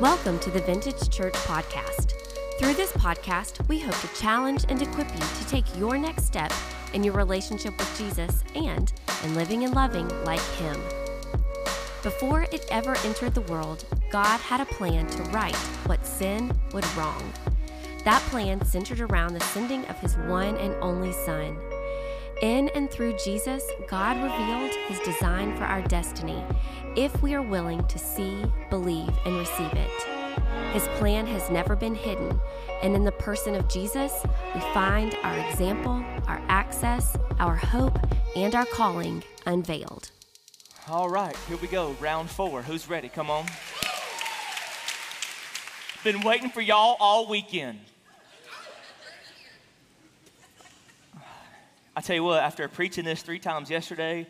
Welcome to the Vintage Church Podcast. Through this podcast, we hope to challenge and equip you to take your next step in your relationship with Jesus and in living and loving like Him. Before it ever entered the world, God had a plan to right what sin would wrong. That plan centered around the sending of His one and only Son. In and through Jesus, God revealed His design for our destiny if we are willing to see, believe, and receive it. His plan has never been hidden, and in the person of Jesus, we find our example, our access, our hope, and our calling unveiled. All right, here we go. Round four. Who's ready? Come on. Been waiting for y'all all weekend. I tell you what, after preaching this three times yesterday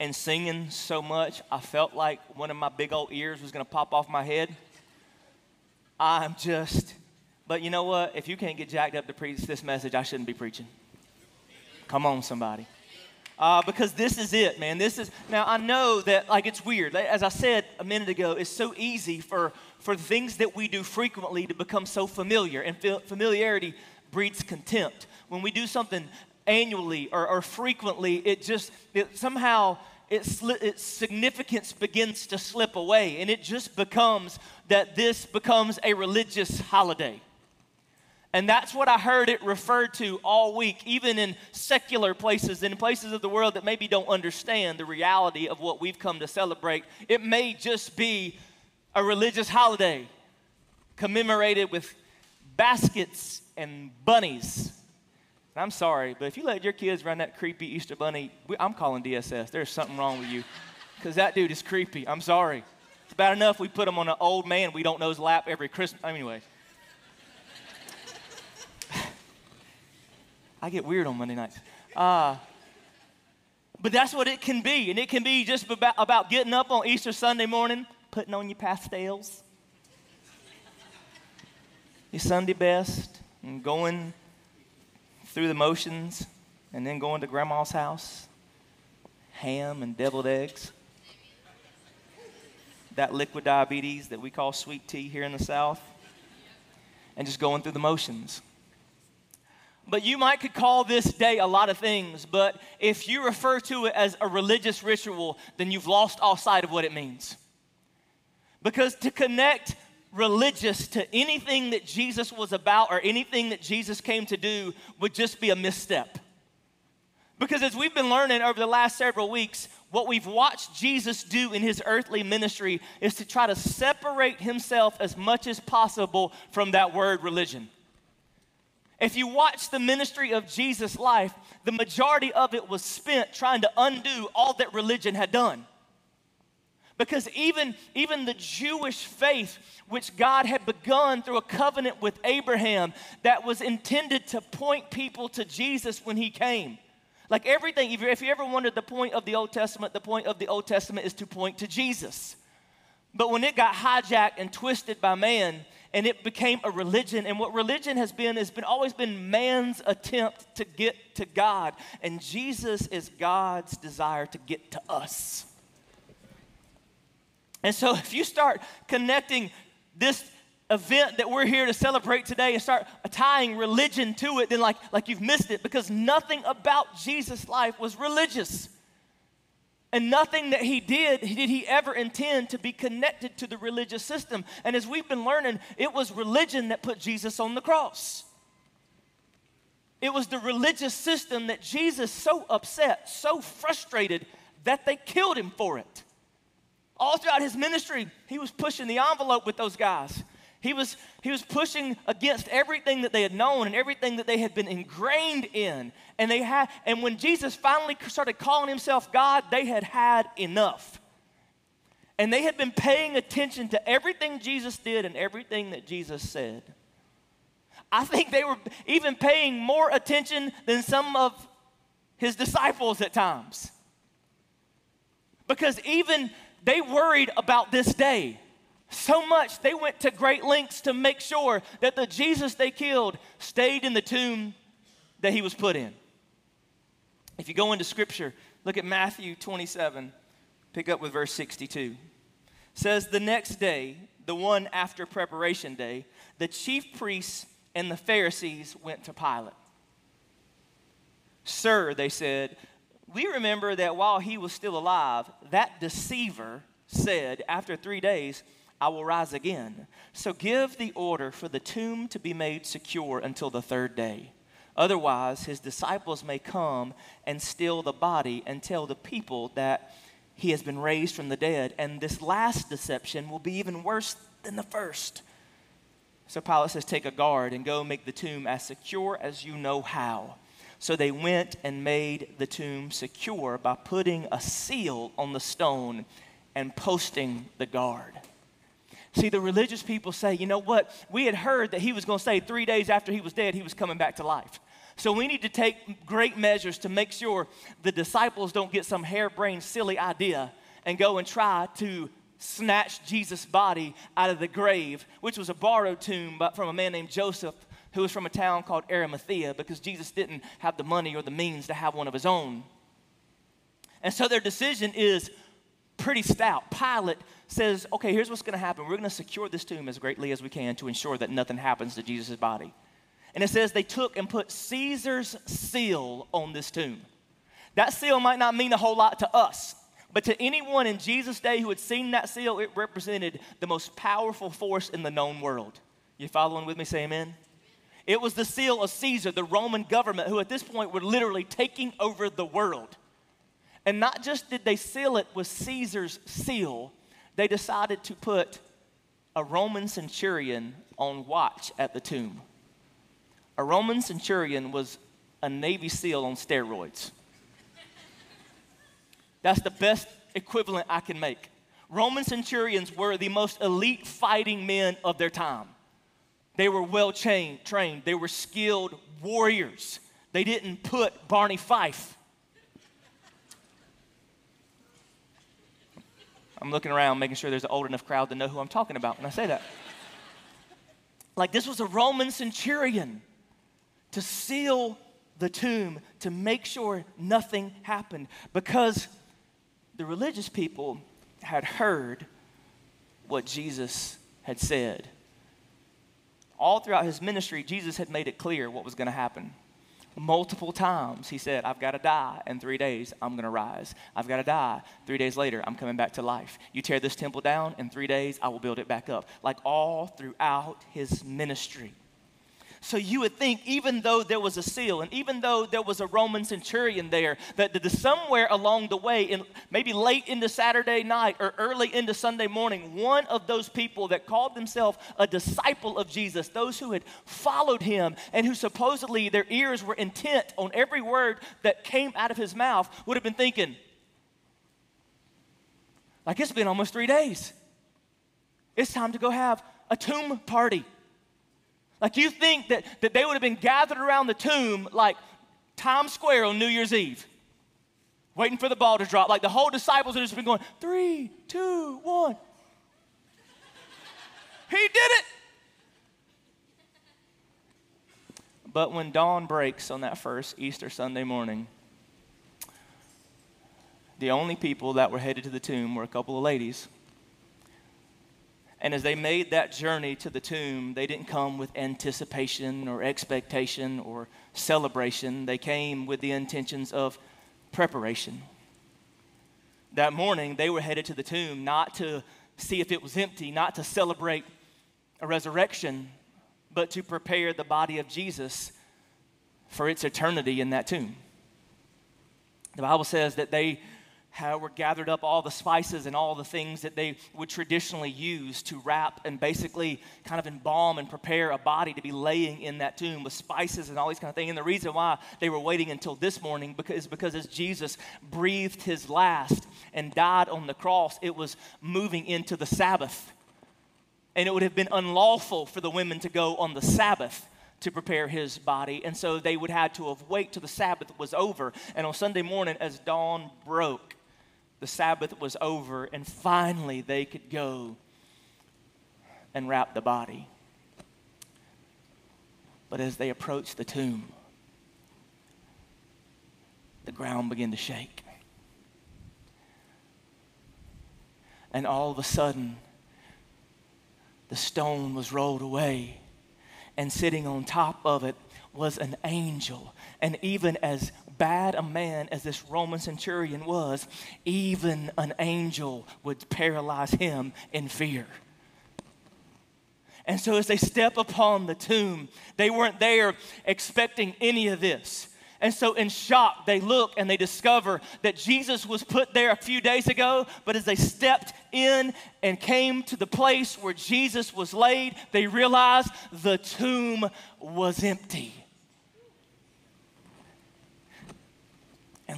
and singing so much, I felt like one of my big old ears was going to pop off my head. I'm just, but you know what? If you can't get jacked up to preach this message, I shouldn't be preaching. Come on, somebody. Uh, because this is it, man. This is now. I know that like it's weird. As I said a minute ago, it's so easy for for things that we do frequently to become so familiar, and familiarity breeds contempt. When we do something annually or, or frequently, it just it somehow its, its significance begins to slip away, and it just becomes that this becomes a religious holiday. And that's what I heard it referred to all week, even in secular places, in places of the world that maybe don't understand the reality of what we've come to celebrate. It may just be a religious holiday commemorated with baskets and bunnies I'm sorry, but if you let your kids run that creepy Easter bunny, I'm calling DSS. There's something wrong with you because that dude is creepy. I'm sorry. It's bad enough we put him on an old man we don't know's lap every Christmas. Anyway. I get weird on Monday nights. Uh, but that's what it can be. And it can be just about, about getting up on Easter Sunday morning, putting on your pastels, your Sunday best, and going through the motions and then going to grandma's house, ham and deviled eggs, that liquid diabetes that we call sweet tea here in the South, and just going through the motions. But you might could call this day a lot of things, but if you refer to it as a religious ritual, then you've lost all sight of what it means. Because to connect religious to anything that Jesus was about or anything that Jesus came to do would just be a misstep. Because as we've been learning over the last several weeks, what we've watched Jesus do in his earthly ministry is to try to separate himself as much as possible from that word religion. If you watch the ministry of Jesus' life, the majority of it was spent trying to undo all that religion had done. Because even, even the Jewish faith, which God had begun through a covenant with Abraham, that was intended to point people to Jesus when he came. Like everything, if you, if you ever wondered the point of the Old Testament, the point of the Old Testament is to point to Jesus. But when it got hijacked and twisted by man, and it became a religion, and what religion has been has been always been man's attempt to get to God, and Jesus is God's desire to get to us. And so if you start connecting this event that we're here to celebrate today and start tying religion to it, then like, like you've missed it because nothing about Jesus' life was religious. And nothing that he did, did he ever intend to be connected to the religious system. And as we've been learning, it was religion that put Jesus on the cross. It was the religious system that Jesus so upset, so frustrated, that they killed him for it. All throughout his ministry, he was pushing the envelope with those guys. He was, he was pushing against everything that they had known and everything that they had been ingrained in. And, they had, and when Jesus finally started calling himself God, they had had enough. And they had been paying attention to everything Jesus did and everything that Jesus said. I think they were even paying more attention than some of his disciples at times. Because even they worried about this day. So much they went to great lengths to make sure that the Jesus they killed stayed in the tomb that he was put in. If you go into scripture, look at Matthew 27, pick up with verse 62. It says, The next day, the the one after preparation day, the chief priests and the Pharisees went to Pilate. Sir, they said, we remember that while he was still alive, that deceiver said, After three days, I will rise again. So give the order for the tomb to be made secure until the third day. Otherwise, his disciples may come and steal the body and tell the people that he has been raised from the dead. And this last deception will be even worse than the first. So Pilate says, Take a guard and go make the tomb as secure as you know how. So they went and made the tomb secure by putting a seal on the stone and posting the guard. See, the religious people say, you know what? We had heard that he was going to say three days after he was dead, he was coming back to life. So we need to take great measures to make sure the disciples don't get some harebrained, silly idea and go and try to snatch Jesus' body out of the grave, which was a borrowed tomb from a man named Joseph who was from a town called Arimathea because Jesus didn't have the money or the means to have one of his own. And so their decision is pretty stout. Pilate says, okay, here's what's going to happen. We're going to secure this tomb as greatly as we can to ensure that nothing happens to Jesus' body. And it says they took and put Caesar's seal on this tomb. That seal might not mean a whole lot to us, but to anyone in Jesus' day who had seen that seal, it represented the most powerful force in the known world. You following with me? Say amen. It was the seal of Caesar, the Roman government, who at this point were literally taking over the world. And not just did they seal it with Caesar's seal, they decided to put a Roman centurion on watch at the tomb. A Roman centurion was a Navy SEAL on steroids. That's the best equivalent I can make. Roman centurions were the most elite fighting men of their time. They were well trained, trained. They were skilled warriors. They didn't put Barney Fife. I'm looking around, making sure there's an old enough crowd to know who I'm talking about when I say that. Like this was a Roman centurion to seal the tomb, to make sure nothing happened, because the religious people had heard what Jesus had said all throughout his ministry, Jesus had made it clear what was going to happen. Multiple times he said, I've got to die in three days, I'm going to rise. I've got to die. Three days later, I'm coming back to life. You tear this temple down, in three days, I will build it back up. Like all throughout his ministry. So you would think, even though there was a seal and even though there was a Roman centurion there, that, somewhere along the way, in, maybe late into Saturday night or early into Sunday morning, one of those people that called themselves a disciple of Jesus, those who had followed him and who supposedly their ears were intent on every word that came out of his mouth, would have been thinking, like it's been almost three days. It's time to go have a tomb party. Like you think that, that they would have been gathered around the tomb like Times Square on New Year's Eve, waiting for the ball to drop. Like the whole disciples had just been going, three, two, one. he did it. But when dawn breaks on that first Easter Sunday morning, the only people that were headed to the tomb were a couple of ladies and as they made that journey to the tomb, they didn't come with anticipation or expectation or celebration. They came with the intentions of preparation. That morning, they were headed to the tomb not to see if it was empty, not to celebrate a resurrection, but to prepare the body of Jesus for its eternity in that tomb. The Bible says that they how were gathered up all the spices and all the things that they would traditionally use to wrap and basically kind of embalm and prepare a body to be laying in that tomb with spices and all these kind of things. And the reason why they were waiting until this morning is because as Jesus breathed his last and died on the cross, it was moving into the Sabbath. And it would have been unlawful for the women to go on the Sabbath to prepare his body. And so they would have had to have wait till the Sabbath was over. And on Sunday morning, as dawn broke, the Sabbath was over, and finally they could go and wrap the body. But as they approached the tomb, the ground began to shake. And all of a sudden, the stone was rolled away, and sitting on top of it was an angel. And even as bad a man as this Roman centurion was, even an angel would paralyze him in fear. And so, as they step upon the tomb, they weren't there expecting any of this. And so, in shock, they look and they discover that Jesus was put there a few days ago. But as they stepped in and came to the place where Jesus was laid, they realized the tomb was empty.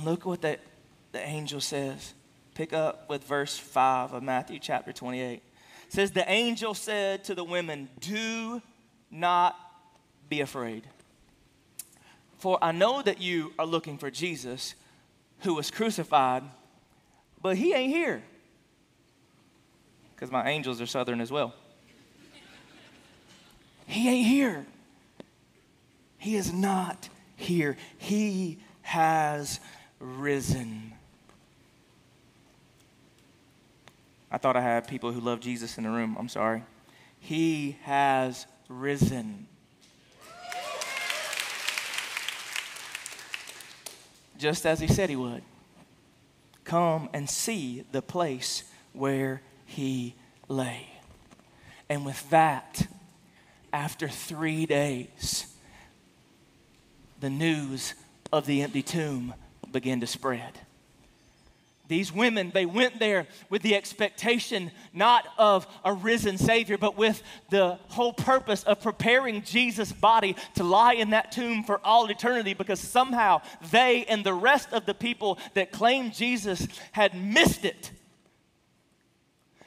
And look what the, the angel says. Pick up with verse 5 of Matthew chapter 28. It says, The angel said to the women, Do not be afraid. For I know that you are looking for Jesus who was crucified, but he ain't here. Because my angels are southern as well. He ain't here. He is not here. He has risen. I thought I had people who love Jesus in the room. I'm sorry. He has risen. just as he said he would. Come and see the place where he lay. And with that, after three days, the news of the empty tomb began to spread. These women, they went there with the expectation not of a risen Savior, but with the whole purpose of preparing Jesus' body to lie in that tomb for all eternity because somehow they and the rest of the people that claimed Jesus had missed it.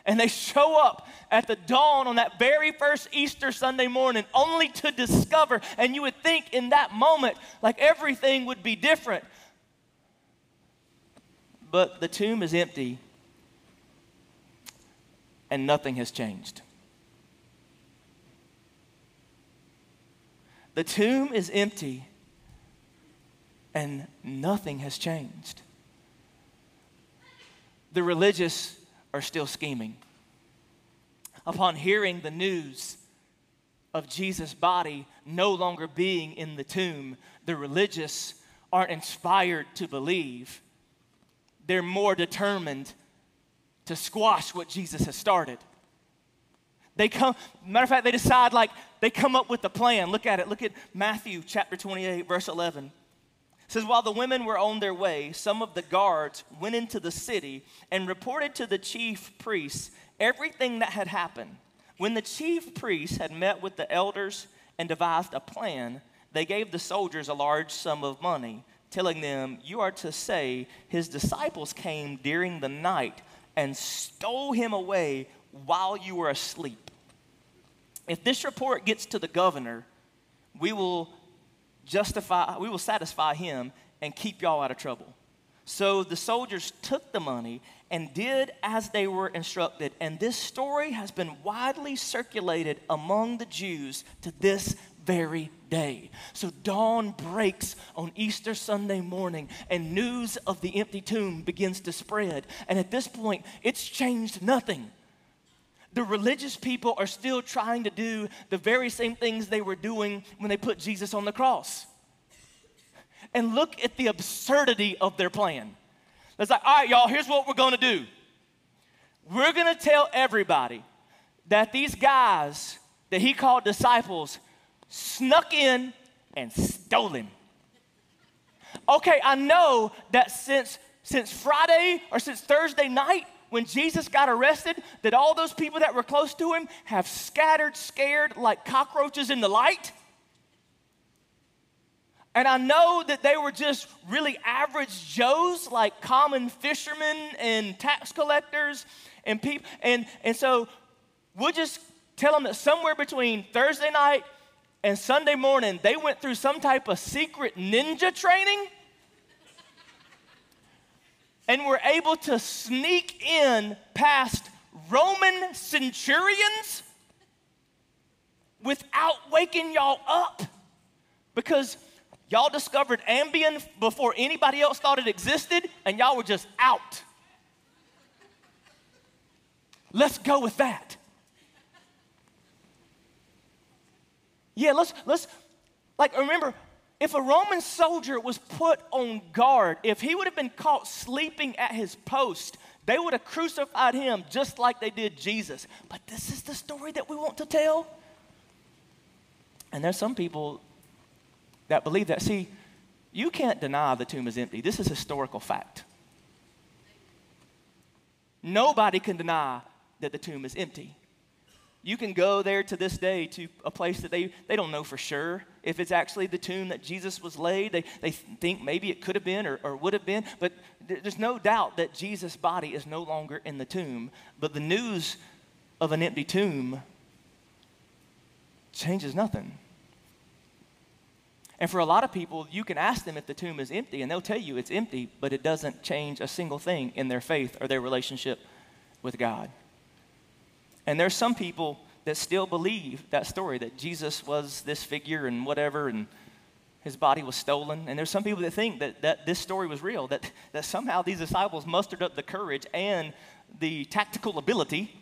And they show up at the dawn on that very first Easter Sunday morning only to discover, and you would think in that moment, like everything would be different but the tomb is empty and nothing has changed. The tomb is empty and nothing has changed. The religious are still scheming. Upon hearing the news of Jesus' body no longer being in the tomb, the religious aren't inspired to believe they're more determined to squash what Jesus has started. They come, matter of fact, they decide like they come up with a plan. Look at it. Look at Matthew chapter 28, verse 11. It says, While the women were on their way, some of the guards went into the city and reported to the chief priests everything that had happened. When the chief priests had met with the elders and devised a plan, they gave the soldiers a large sum of money telling them, You are to say, His disciples came during the night and stole him away while you were asleep. If this report gets to the governor, we will justify, we will satisfy him and keep y'all out of trouble. So the soldiers took the money and did as they were instructed. And this story has been widely circulated among the Jews to this very day. So dawn breaks on Easter Sunday morning, and news of the empty tomb begins to spread. And at this point, it's changed nothing. The religious people are still trying to do the very same things they were doing when they put Jesus on the cross. And look at the absurdity of their plan. It's like, all right, y'all, here's what we're gonna do. We're gonna tell everybody that these guys that he called disciples snuck in and stole him. Okay, I know that since since Friday or since Thursday night when Jesus got arrested, that all those people that were close to him have scattered, scared like cockroaches in the light. And I know that they were just really average Joes, like common fishermen and tax collectors and people. And, and so we'll just tell them that somewhere between Thursday night and Sunday morning, they went through some type of secret ninja training and were able to sneak in past Roman centurions without waking y'all up because y'all discovered Ambien before anybody else thought it existed and y'all were just out. Let's go with that. Yeah, let's, let's, like, remember, if a Roman soldier was put on guard, if he would have been caught sleeping at his post, they would have crucified him just like they did Jesus. But this is the story that we want to tell. And there's some people that believe that. See, you can't deny the tomb is empty. This is historical fact. Nobody can deny that the tomb is empty. You can go there to this day to a place that they, they don't know for sure if it's actually the tomb that Jesus was laid. They, they think maybe it could have been or, or would have been, but there's no doubt that Jesus' body is no longer in the tomb. But the news of an empty tomb changes nothing. And for a lot of people, you can ask them if the tomb is empty, and they'll tell you it's empty, but it doesn't change a single thing in their faith or their relationship with God. And there's some people that still believe that story that Jesus was this figure and whatever, and his body was stolen. And there's some people that think that, that this story was real, that, that somehow these disciples mustered up the courage and the tactical ability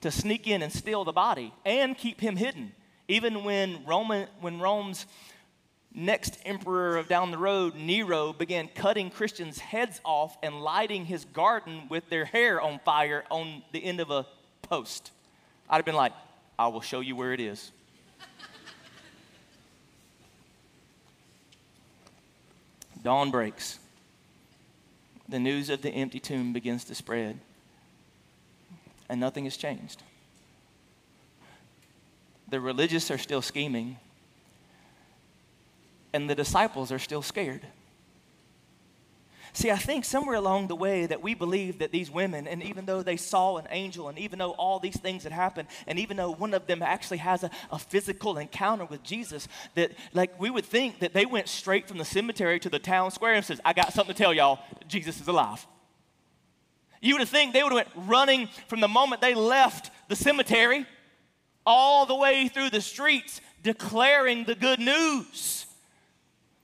to sneak in and steal the body and keep him hidden. Even when, Roman, when Rome's next emperor of down the road, Nero, began cutting Christians' heads off and lighting his garden with their hair on fire on the end of a post. I'd have been like, I will show you where it is. Dawn breaks. The news of the empty tomb begins to spread, and nothing has changed. The religious are still scheming, and the disciples are still scared. See, I think somewhere along the way that we believe that these women, and even though they saw an angel, and even though all these things had happened, and even though one of them actually has a, a physical encounter with Jesus, that like we would think that they went straight from the cemetery to the town square and says, I got something to tell y'all, Jesus is alive. You would think they would have went running from the moment they left the cemetery all the way through the streets declaring the good news.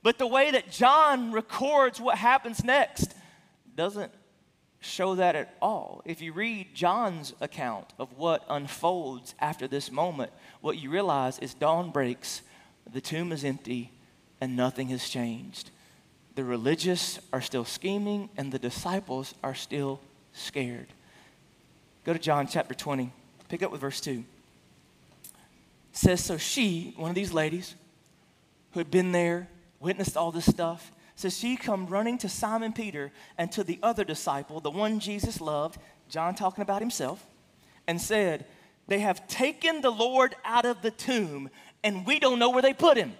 But the way that John records what happens next doesn't show that at all. If you read John's account of what unfolds after this moment, what you realize is dawn breaks, the tomb is empty, and nothing has changed. The religious are still scheming, and the disciples are still scared. Go to John chapter 20, pick up with verse 2. It says, So she, one of these ladies, who had been there witnessed all this stuff. So she come running to Simon Peter and to the other disciple, the one Jesus loved, John talking about himself, and said, They have taken the Lord out of the tomb, and we don't know where they put him.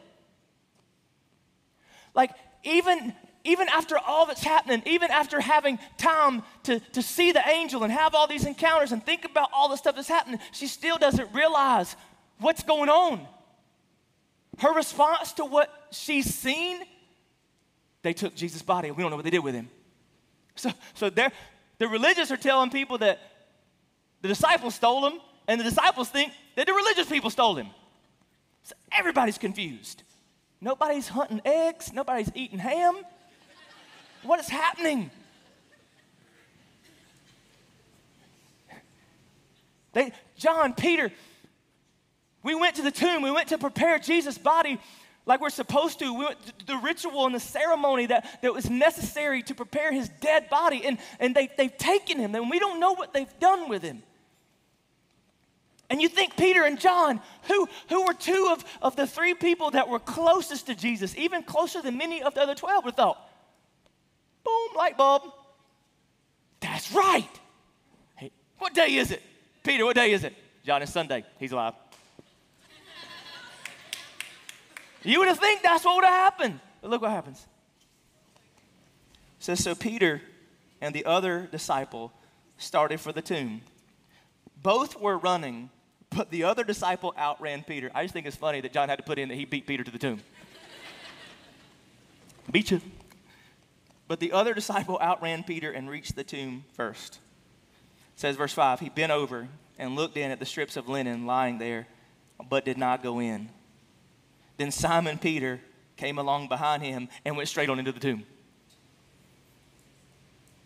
Like, even, even after all that's happening, even after having time to, to see the angel and have all these encounters and think about all the stuff that's happening, she still doesn't realize what's going on. Her response to what she's seen, they took Jesus' body. We don't know what they did with him. So, so the religious are telling people that the disciples stole him, and the disciples think that the religious people stole him. So everybody's confused. Nobody's hunting eggs, nobody's eating ham. What is happening? They, John, Peter, we went to the tomb, we went to prepare Jesus' body like we're supposed to. We went the ritual and the ceremony that, that was necessary to prepare his dead body, and, and they, they've taken him, and we don't know what they've done with him. And you think Peter and John, who, who were two of, of the three people that were closest to Jesus, even closer than many of the other 12, would thought, boom, light bulb. That's right. Hey, what day is it? Peter, what day is it? John, it's Sunday. He's alive. You would have think that's what would have happened. But look what happens. It says, So Peter and the other disciple started for the tomb. Both were running, but the other disciple outran Peter. I just think it's funny that John had to put in that he beat Peter to the tomb. beat you. But the other disciple outran Peter and reached the tomb first. It says, verse 5 He bent over and looked in at the strips of linen lying there, but did not go in. Then Simon Peter came along behind him and went straight on into the tomb.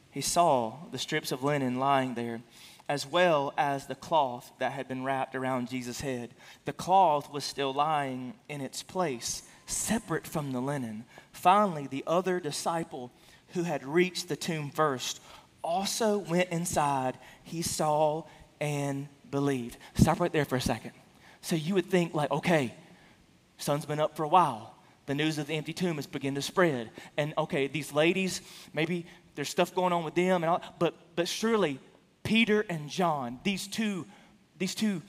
He saw the strips of linen lying there, as well as the cloth that had been wrapped around Jesus' head. The cloth was still lying in its place, separate from the linen. Finally, the other disciple who had reached the tomb first also went inside. He saw and believed. Stop right there for a second. So you would think, like, okay, sun's been up for a while. The news of the empty tomb has begun to spread. And okay, these ladies, maybe there's stuff going on with them and all, but but surely Peter and John, these two, these two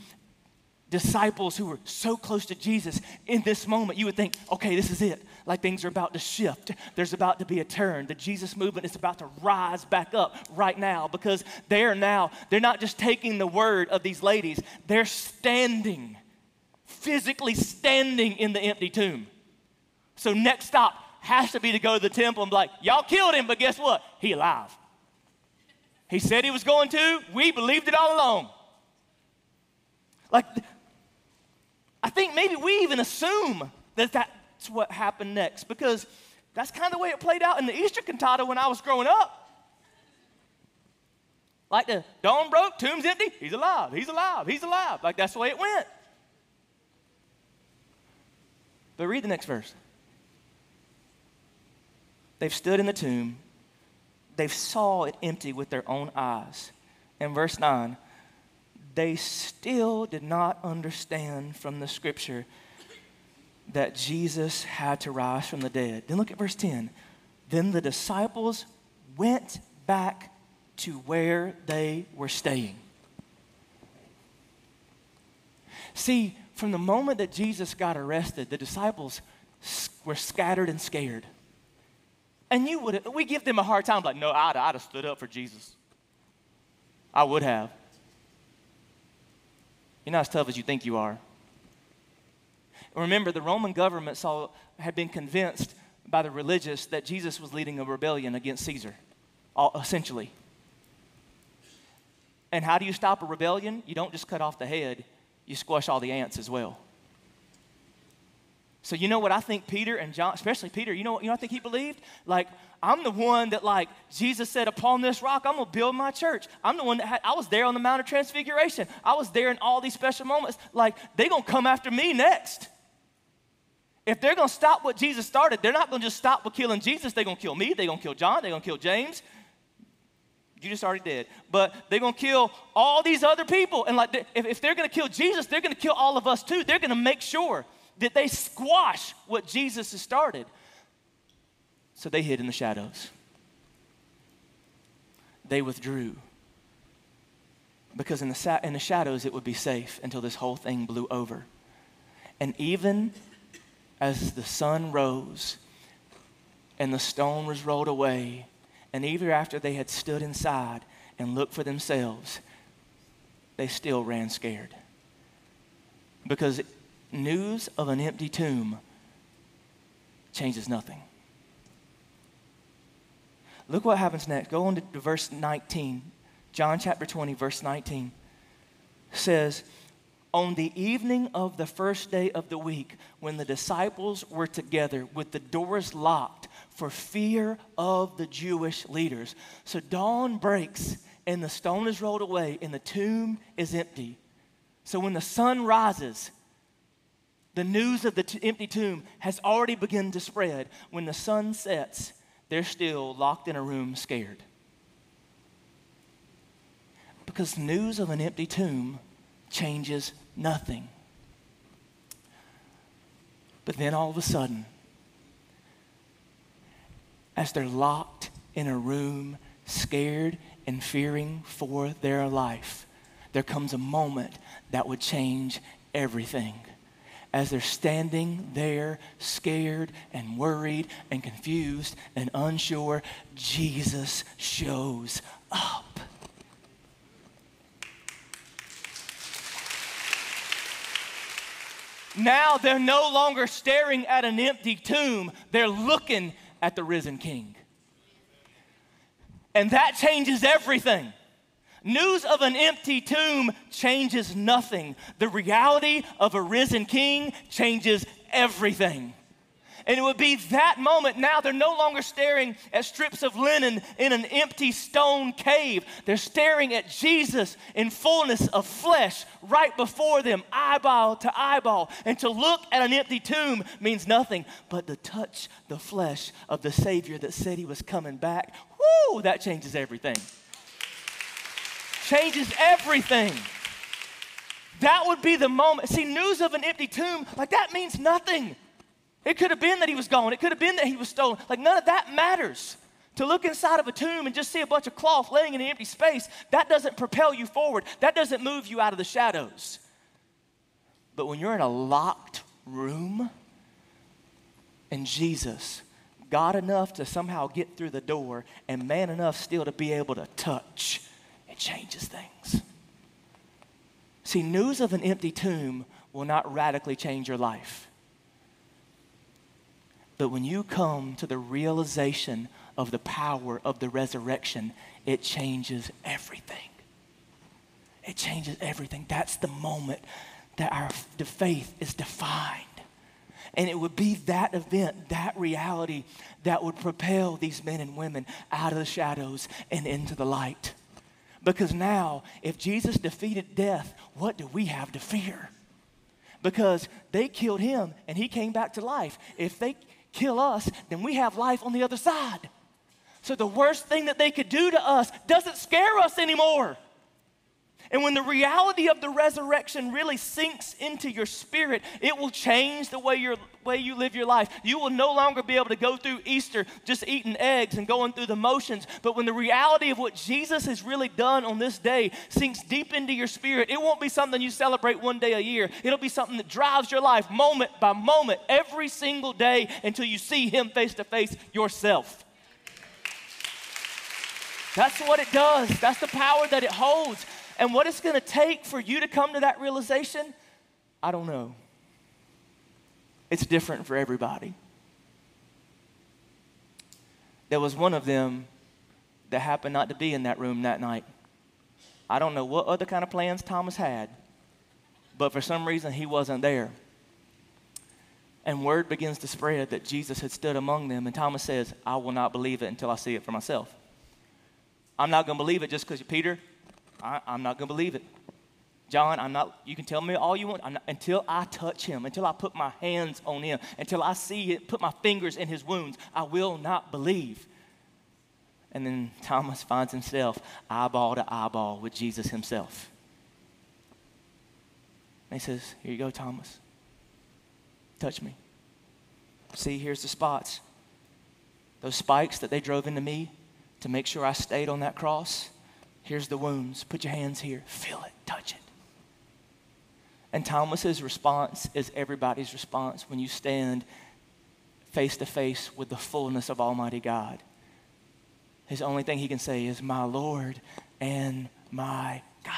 disciples who were so close to Jesus, in this moment, you would think, okay, this is it. Like things are about to shift. There's about to be a turn. The Jesus movement is about to rise back up right now because they're now, they're not just taking the word of these ladies, they're standing, physically standing in the empty tomb. So, next stop has to be to go to the temple and be like, y'all killed him, but guess what? He alive. He said he was going to. We believed it all along. Like, I think maybe we even assume that that's what happened next because that's kind of the way it played out in the Easter cantata when I was growing up. Like the dawn broke, tomb's empty, he's alive, he's alive, he's alive. Like that's the way it went. But read the next verse. They've stood in the tomb They've saw it empty with their own eyes. In verse 9, they still did not understand from the scripture that Jesus had to rise from the dead. Then look at verse 10. Then the disciples went back to where they were staying. See, from the moment that Jesus got arrested, the disciples were scattered and scared. And you would we give them a hard time, like, no, I'd, I'd have stood up for Jesus. I would have. You're not as tough as you think you are. Remember, the Roman government saw, had been convinced by the religious that Jesus was leading a rebellion against Caesar, essentially. And how do you stop a rebellion? You don't just cut off the head, you squash all the ants as well. So you know what I think Peter and John, especially Peter, you know, what you know I think he believed? Like, I'm the one that like Jesus said, upon this rock, I'm gonna build my church. I'm the one that had, I was there on the Mount of Transfiguration. I was there in all these special moments. Like, they're gonna come after me next. If they're gonna stop what Jesus started, they're not gonna just stop with killing Jesus, they're gonna kill me, they're gonna kill John, they're gonna kill James. You just already did. But they're gonna kill all these other people. And like if, if they're gonna kill Jesus, they're gonna kill all of us too. They're gonna make sure that they squash what Jesus has started. So they hid in the shadows. They withdrew. Because in the, sa- in the shadows, it would be safe until this whole thing blew over. And even as the sun rose and the stone was rolled away, and even after they had stood inside and looked for themselves, they still ran scared. Because news of an empty tomb changes nothing. Look what happens next. Go on to verse 19. John chapter 20, verse 19 says, On the evening of the first day of the week, when the disciples were together with the doors locked for fear of the Jewish leaders. So dawn breaks and the stone is rolled away and the tomb is empty. So when the sun rises, the news of the t- empty tomb has already begun to spread. When the sun sets, they're still locked in a room scared. Because news of an empty tomb changes nothing. But then all of a sudden, as they're locked in a room, scared and fearing for their life, there comes a moment that would change everything as they're standing there, scared and worried and confused and unsure, Jesus shows up. Now they're no longer staring at an empty tomb, they're looking at the risen king. And that changes everything. News of an empty tomb changes nothing. The reality of a risen king changes everything. And it would be that moment. Now they're no longer staring at strips of linen in an empty stone cave. They're staring at Jesus in fullness of flesh right before them, eyeball to eyeball. And to look at an empty tomb means nothing but to touch the flesh of the Savior that said he was coming back. Woo, that changes everything. Changes everything. That would be the moment. See, news of an empty tomb, like that means nothing. It could have been that he was gone. It could have been that he was stolen. Like none of that matters. To look inside of a tomb and just see a bunch of cloth laying in an empty space, that doesn't propel you forward. That doesn't move you out of the shadows. But when you're in a locked room and Jesus, God enough to somehow get through the door and man enough still to be able to touch, it changes things. See, news of an empty tomb will not radically change your life. But when you come to the realization of the power of the resurrection, it changes everything. It changes everything. That's the moment that our the faith is defined. And it would be that event, that reality, that would propel these men and women out of the shadows and into the light. Because now, if Jesus defeated death, what do we have to fear? Because they killed him and he came back to life. If they kill us, then we have life on the other side. So the worst thing that they could do to us doesn't scare us anymore. And when the reality of the resurrection really sinks into your spirit, it will change the way, you way you live your life. You will no longer be able to go through Easter just eating eggs and going through the motions. But when the reality of what Jesus has really done on this day sinks deep into your spirit, it won't be something you celebrate one day a year. It'll be something that drives your life moment by moment, every single day until you see Him face to face yourself. That's what it does. That's the power that it holds. And what it's going to take for you to come to that realization, I don't know. It's different for everybody. There was one of them that happened not to be in that room that night. I don't know what other kind of plans Thomas had, but for some reason he wasn't there. And word begins to spread that Jesus had stood among them, and Thomas says, I will not believe it until I see it for myself. I'm not going to believe it just because Peter, I, am not going to believe it. John, I'm not, you can tell me all you want not, until I touch him, until I put my hands on him, until I see it, put my fingers in his wounds, I will not believe. And then Thomas finds himself eyeball to eyeball with Jesus himself. And he says, Here you go, Thomas. Touch me. See, here's the spots. Those spikes that they drove into me to make sure I stayed on that cross Here's the wounds. Put your hands here. Feel it. Touch it. And Thomas's response is everybody's response when you stand face to face with the fullness of Almighty God. His only thing he can say is, My Lord and my God.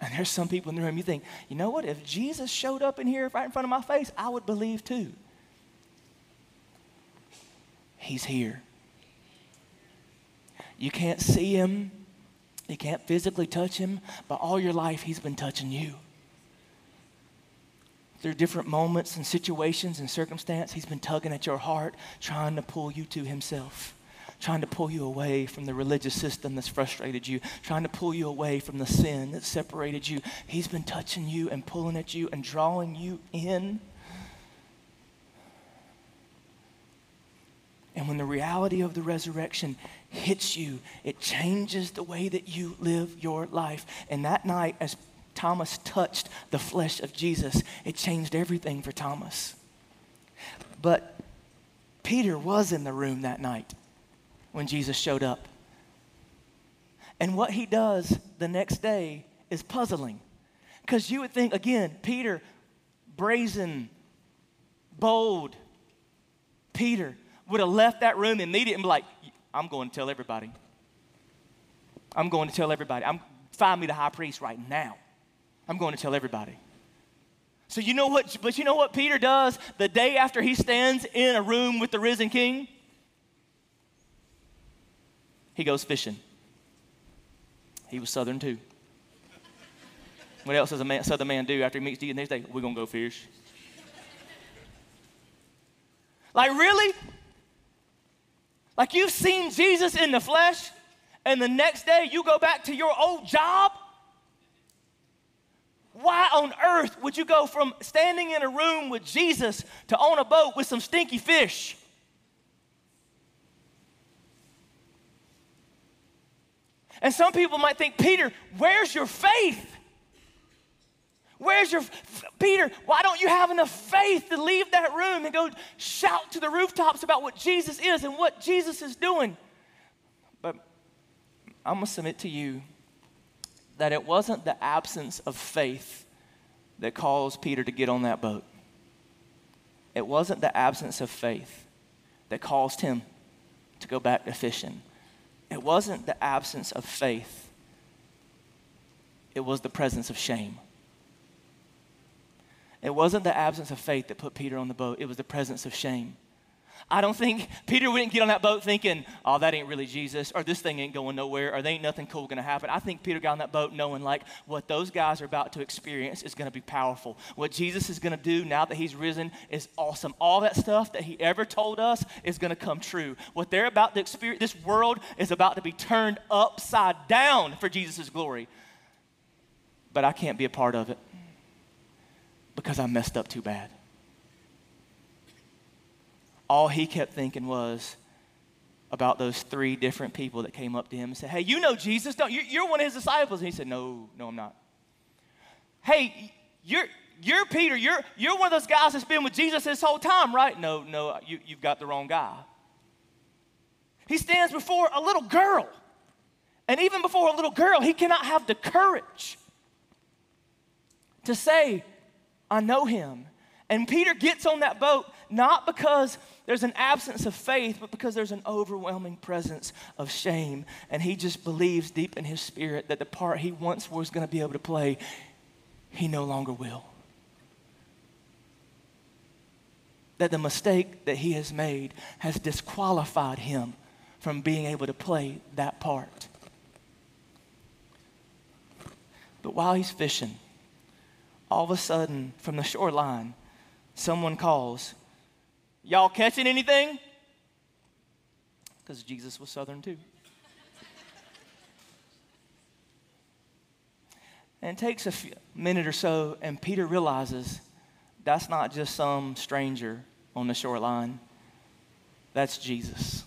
And there's some people in the room, you think, you know what? If Jesus showed up in here right in front of my face, I would believe too. He's here. You can't see him, you can't physically touch him, but all your life he's been touching you. Through different moments and situations and circumstance, he's been tugging at your heart, trying to pull you to himself trying to pull you away from the religious system that's frustrated you, trying to pull you away from the sin that separated you. He's been touching you and pulling at you and drawing you in. And when the reality of the resurrection hits you, it changes the way that you live your life. And that night, as Thomas touched the flesh of Jesus, it changed everything for Thomas. But Peter was in the room that night when Jesus showed up. And what he does the next day is puzzling. Because you would think, again, Peter, brazen, bold, Peter would have left that room immediately and be like, I'm going to tell everybody. I'm going to tell everybody. I'm find me the high priest right now. I'm going to tell everybody. So you know what, but you know what Peter does the day after he stands in a room with the risen king? He goes fishing. He was southern too. What else does a man, southern man do after he meets Jesus next day? We're gonna go fish. Like, really? Like, you've seen Jesus in the flesh, and the next day you go back to your old job? Why on earth would you go from standing in a room with Jesus to on a boat with some stinky fish? And some people might think, Peter, where's your faith? Where's your, Peter, why don't you have enough faith to leave that room and go shout to the rooftops about what Jesus is and what Jesus is doing? But I'm going to submit to you that it wasn't the absence of faith that caused Peter to get on that boat. It wasn't the absence of faith that caused him to go back to fishing. It wasn't the absence of faith, it was the presence of shame. It wasn't the absence of faith that put Peter on the boat, it was the presence of shame. I don't think Peter wouldn't get on that boat thinking, oh, that ain't really Jesus, or this thing ain't going nowhere, or there ain't nothing cool gonna happen. I think Peter got on that boat knowing, like, what those guys are about to experience is gonna be powerful. What Jesus is gonna do now that he's risen is awesome. All that stuff that he ever told us is gonna come true. What they're about to experience, this world is about to be turned upside down for Jesus' glory. But I can't be a part of it because I messed up too bad. All he kept thinking was about those three different people that came up to him and said, Hey, you know Jesus, don't you? You're one of his disciples. And he said, No, no, I'm not. Hey, you're, you're Peter. You're, you're one of those guys that's been with Jesus this whole time, right? No, no, you, you've got the wrong guy. He stands before a little girl. And even before a little girl, he cannot have the courage to say, I know him. And Peter gets on that boat not because there's an absence of faith, but because there's an overwhelming presence of shame. And he just believes deep in his spirit that the part he once was going to be able to play, he no longer will. That the mistake that he has made has disqualified him from being able to play that part. But while he's fishing, all of a sudden, from the shoreline, someone calls, Y'all catching anything? Because Jesus was Southern too. and it takes a few, minute or so, and Peter realizes that's not just some stranger on the shoreline, that's Jesus.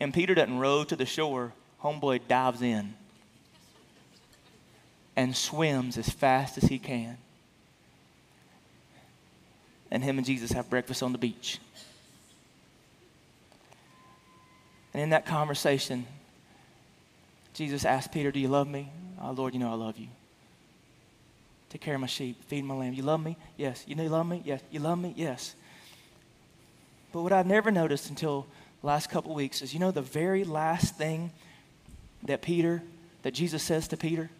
And Peter doesn't row to the shore, homeboy dives in and swims as fast as he can. And him and Jesus have breakfast on the beach. And in that conversation, Jesus asked Peter, Do you love me? Oh, Lord, you know I love you. Take care of my sheep, feed my lamb. You love me? Yes. You know you love me? Yes. You love me? Yes. But what I've never noticed until the last couple weeks is you know the very last thing that Peter, that Jesus says to Peter?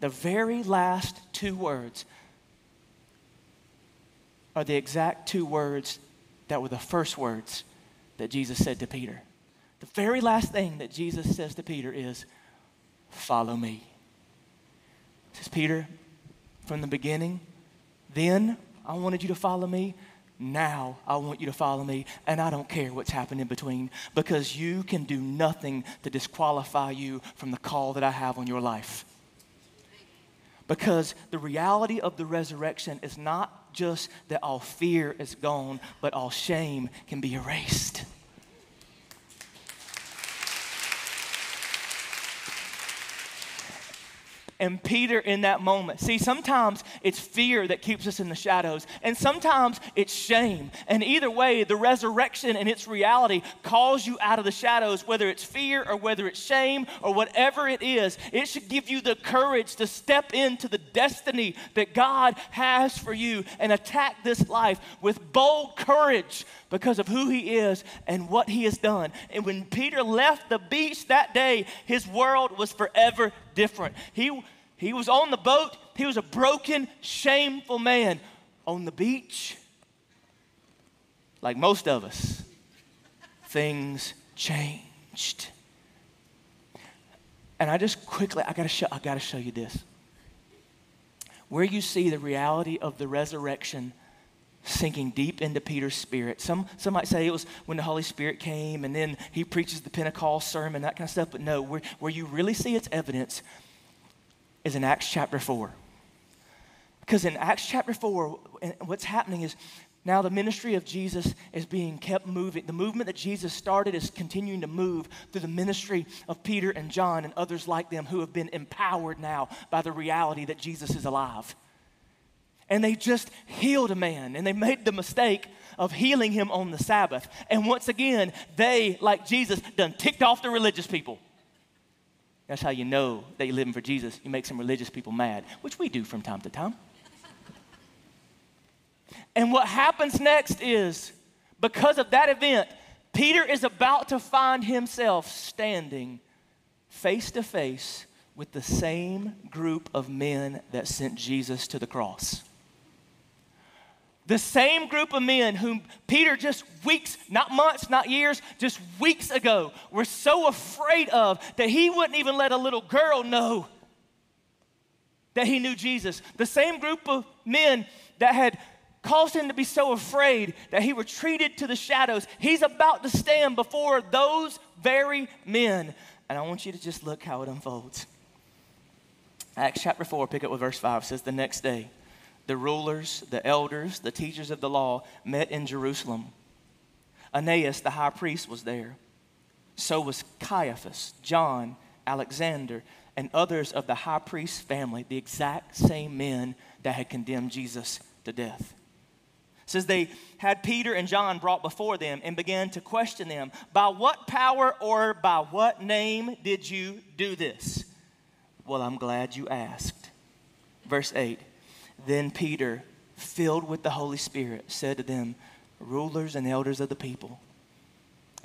The very last two words are the exact two words that were the first words that Jesus said to Peter. The very last thing that Jesus says to Peter is, Follow me. Says, Peter, from the beginning, then I wanted you to follow me. Now I want you to follow me, and I don't care what's happened in between because you can do nothing to disqualify you from the call that I have on your life. Because the reality of the resurrection is not just that all fear is gone, but all shame can be erased. And Peter in that moment. See, sometimes it's fear that keeps us in the shadows, and sometimes it's shame. And either way, the resurrection and its reality calls you out of the shadows, whether it's fear or whether it's shame or whatever it is. It should give you the courage to step into the destiny that God has for you and attack this life with bold courage because of who he is and what he has done. And when Peter left the beach that day, his world was forever different. He, he was on the boat, he was a broken, shameful man. On the beach, like most of us, things changed. And I just quickly, I gotta show, I gotta show you this. Where you see the reality of the resurrection sinking deep into Peter's spirit. Some, some might say it was when the Holy Spirit came and then he preaches the Pentecost sermon, that kind of stuff. But no, where, where you really see its evidence is in Acts chapter 4. Because in Acts chapter 4, what's happening is now the ministry of Jesus is being kept moving. The movement that Jesus started is continuing to move through the ministry of Peter and John and others like them who have been empowered now by the reality that Jesus is alive and they just healed a man and they made the mistake of healing him on the Sabbath. And once again, they, like Jesus, done ticked off the religious people. That's how you know that you're living for Jesus. You make some religious people mad, which we do from time to time. and what happens next is because of that event, Peter is about to find himself standing face to face with the same group of men that sent Jesus to the cross. The same group of men whom Peter just weeks, not months, not years, just weeks ago were so afraid of that he wouldn't even let a little girl know that he knew Jesus. The same group of men that had caused him to be so afraid that he retreated to the shadows. He's about to stand before those very men. And I want you to just look how it unfolds. Acts chapter 4, pick up with verse 5 says, The next day, the rulers, the elders, the teachers of the law met in Jerusalem. Ananias, the high priest, was there. So was Caiaphas, John, Alexander, and others of the high priest's family, the exact same men that had condemned Jesus to death. Says they had Peter and John brought before them and began to question them By what power or by what name did you do this? Well, I'm glad you asked. Verse 8 then Peter, filled with the Holy Spirit, said to them, Rulers and elders of the people,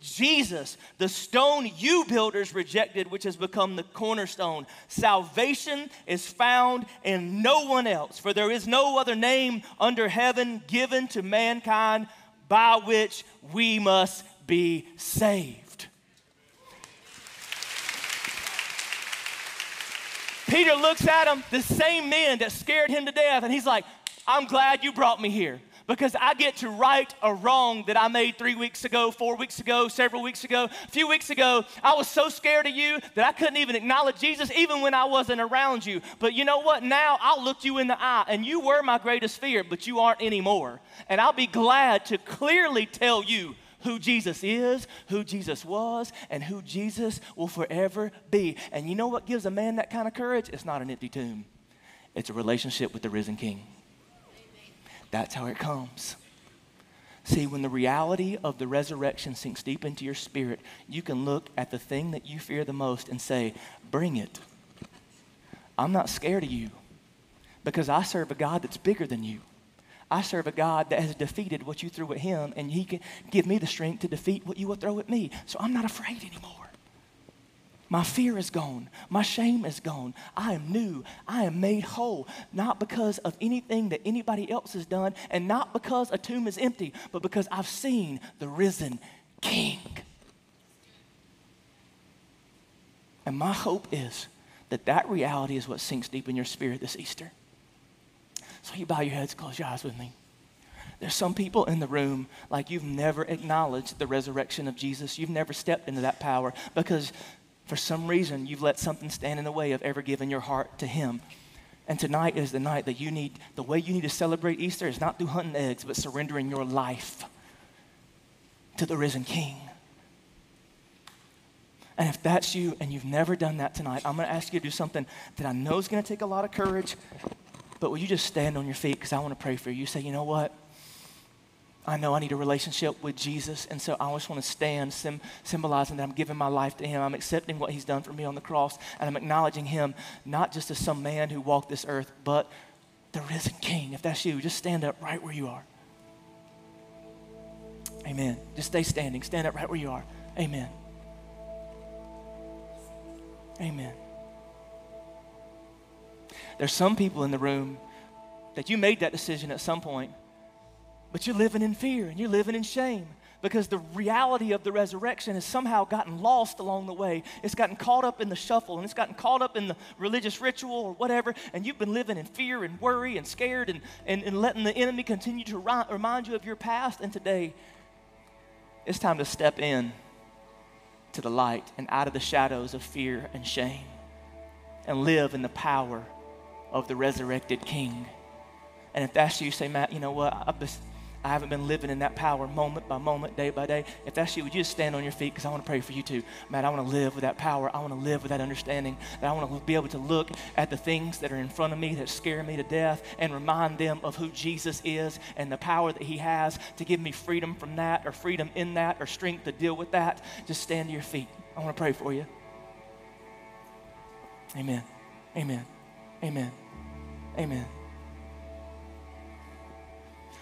Jesus, the stone you builders rejected, which has become the cornerstone. Salvation is found in no one else, for there is no other name under heaven given to mankind by which we must be saved. Peter looks at him, the same men that scared him to death, and he's like, I'm glad you brought me here because I get to right a wrong that I made three weeks ago, four weeks ago, several weeks ago. A few weeks ago, I was so scared of you that I couldn't even acknowledge Jesus even when I wasn't around you. But you know what? Now I'll look you in the eye, and you were my greatest fear, but you aren't anymore. And I'll be glad to clearly tell you who Jesus is, who Jesus was, and who Jesus will forever be. And you know what gives a man that kind of courage? It's not an empty tomb, it's a relationship with the risen King. That's how it comes. See, when the reality of the resurrection sinks deep into your spirit, you can look at the thing that you fear the most and say, Bring it. I'm not scared of you because I serve a God that's bigger than you. I serve a God that has defeated what you threw at him, and he can give me the strength to defeat what you will throw at me. So I'm not afraid anymore. My fear is gone. My shame is gone. I am new. I am made whole, not because of anything that anybody else has done, and not because a tomb is empty, but because I've seen the risen King. And my hope is that that reality is what sinks deep in your spirit this Easter. So you bow your heads, close your eyes with me. There's some people in the room like you've never acknowledged the resurrection of Jesus. You've never stepped into that power because for some reason, you've let something stand in the way of ever giving your heart to Him. And tonight is the night that you need, the way you need to celebrate Easter is not through hunting eggs, but surrendering your life to the risen King. And if that's you and you've never done that tonight, I'm going to ask you to do something that I know is going to take a lot of courage, but will you just stand on your feet because I want to pray for you? You say, you know what? I know I need a relationship with Jesus, and so I just want to stand sim- symbolizing that I'm giving my life to Him. I'm accepting what He's done for me on the cross, and I'm acknowledging Him not just as some man who walked this earth, but the risen King. If that's you, just stand up right where you are. Amen. Just stay standing. Stand up right where you are. Amen. Amen. There's some people in the room that you made that decision at some point, but you're living in fear and you're living in shame because the reality of the resurrection has somehow gotten lost along the way. It's gotten caught up in the shuffle and it's gotten caught up in the religious ritual or whatever, and you've been living in fear and worry and scared and, and, and letting the enemy continue to ri- remind you of your past. And today, it's time to step in to the light and out of the shadows of fear and shame and live in the power of the resurrected King. And if that's you, say, Matt, you know what? I've been, I haven't been living in that power moment by moment, day by day. If that's you, would you just stand on your feet? Because I want to pray for you too. Man, I want to live with that power. I want to live with that understanding. That I want to be able to look at the things that are in front of me that scare me to death and remind them of who Jesus is and the power that He has to give me freedom from that or freedom in that or strength to deal with that. Just stand to your feet. I want to pray for you. Amen. Amen. Amen. Amen.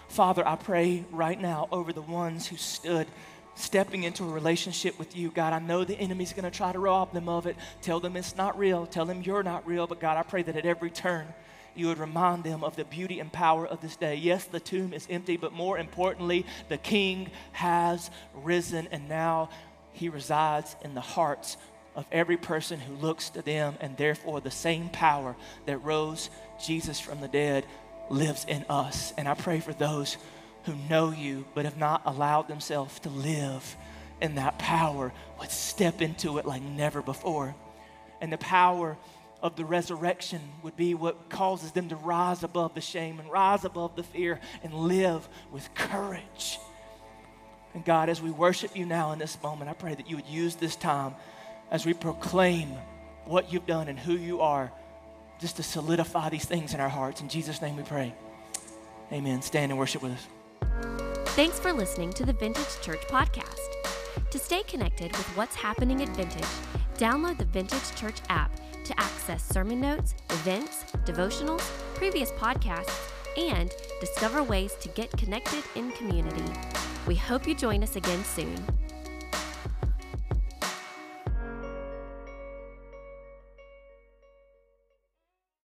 Father, I pray right now over the ones who stood stepping into a relationship with you. God, I know the enemy's going to try to rob them of it. Tell them it's not real. Tell them you're not real. But God, I pray that at every turn, you would remind them of the beauty and power of this day. Yes, the tomb is empty, but more importantly, the King has risen, and now he resides in the hearts of every person who looks to them, and therefore the same power that rose Jesus from the dead lives in us. And I pray for those who know you but have not allowed themselves to live in that power would step into it like never before. And the power of the resurrection would be what causes them to rise above the shame and rise above the fear and live with courage. And God, as we worship you now in this moment, I pray that you would use this time as we proclaim what you've done and who you are just to solidify these things in our hearts. In Jesus' name we pray. Amen. Stand and worship with us. Thanks for listening to the Vintage Church Podcast. To stay connected with what's happening at Vintage, download the Vintage Church app to access sermon notes, events, devotionals, previous podcasts, and discover ways to get connected in community. We hope you join us again soon.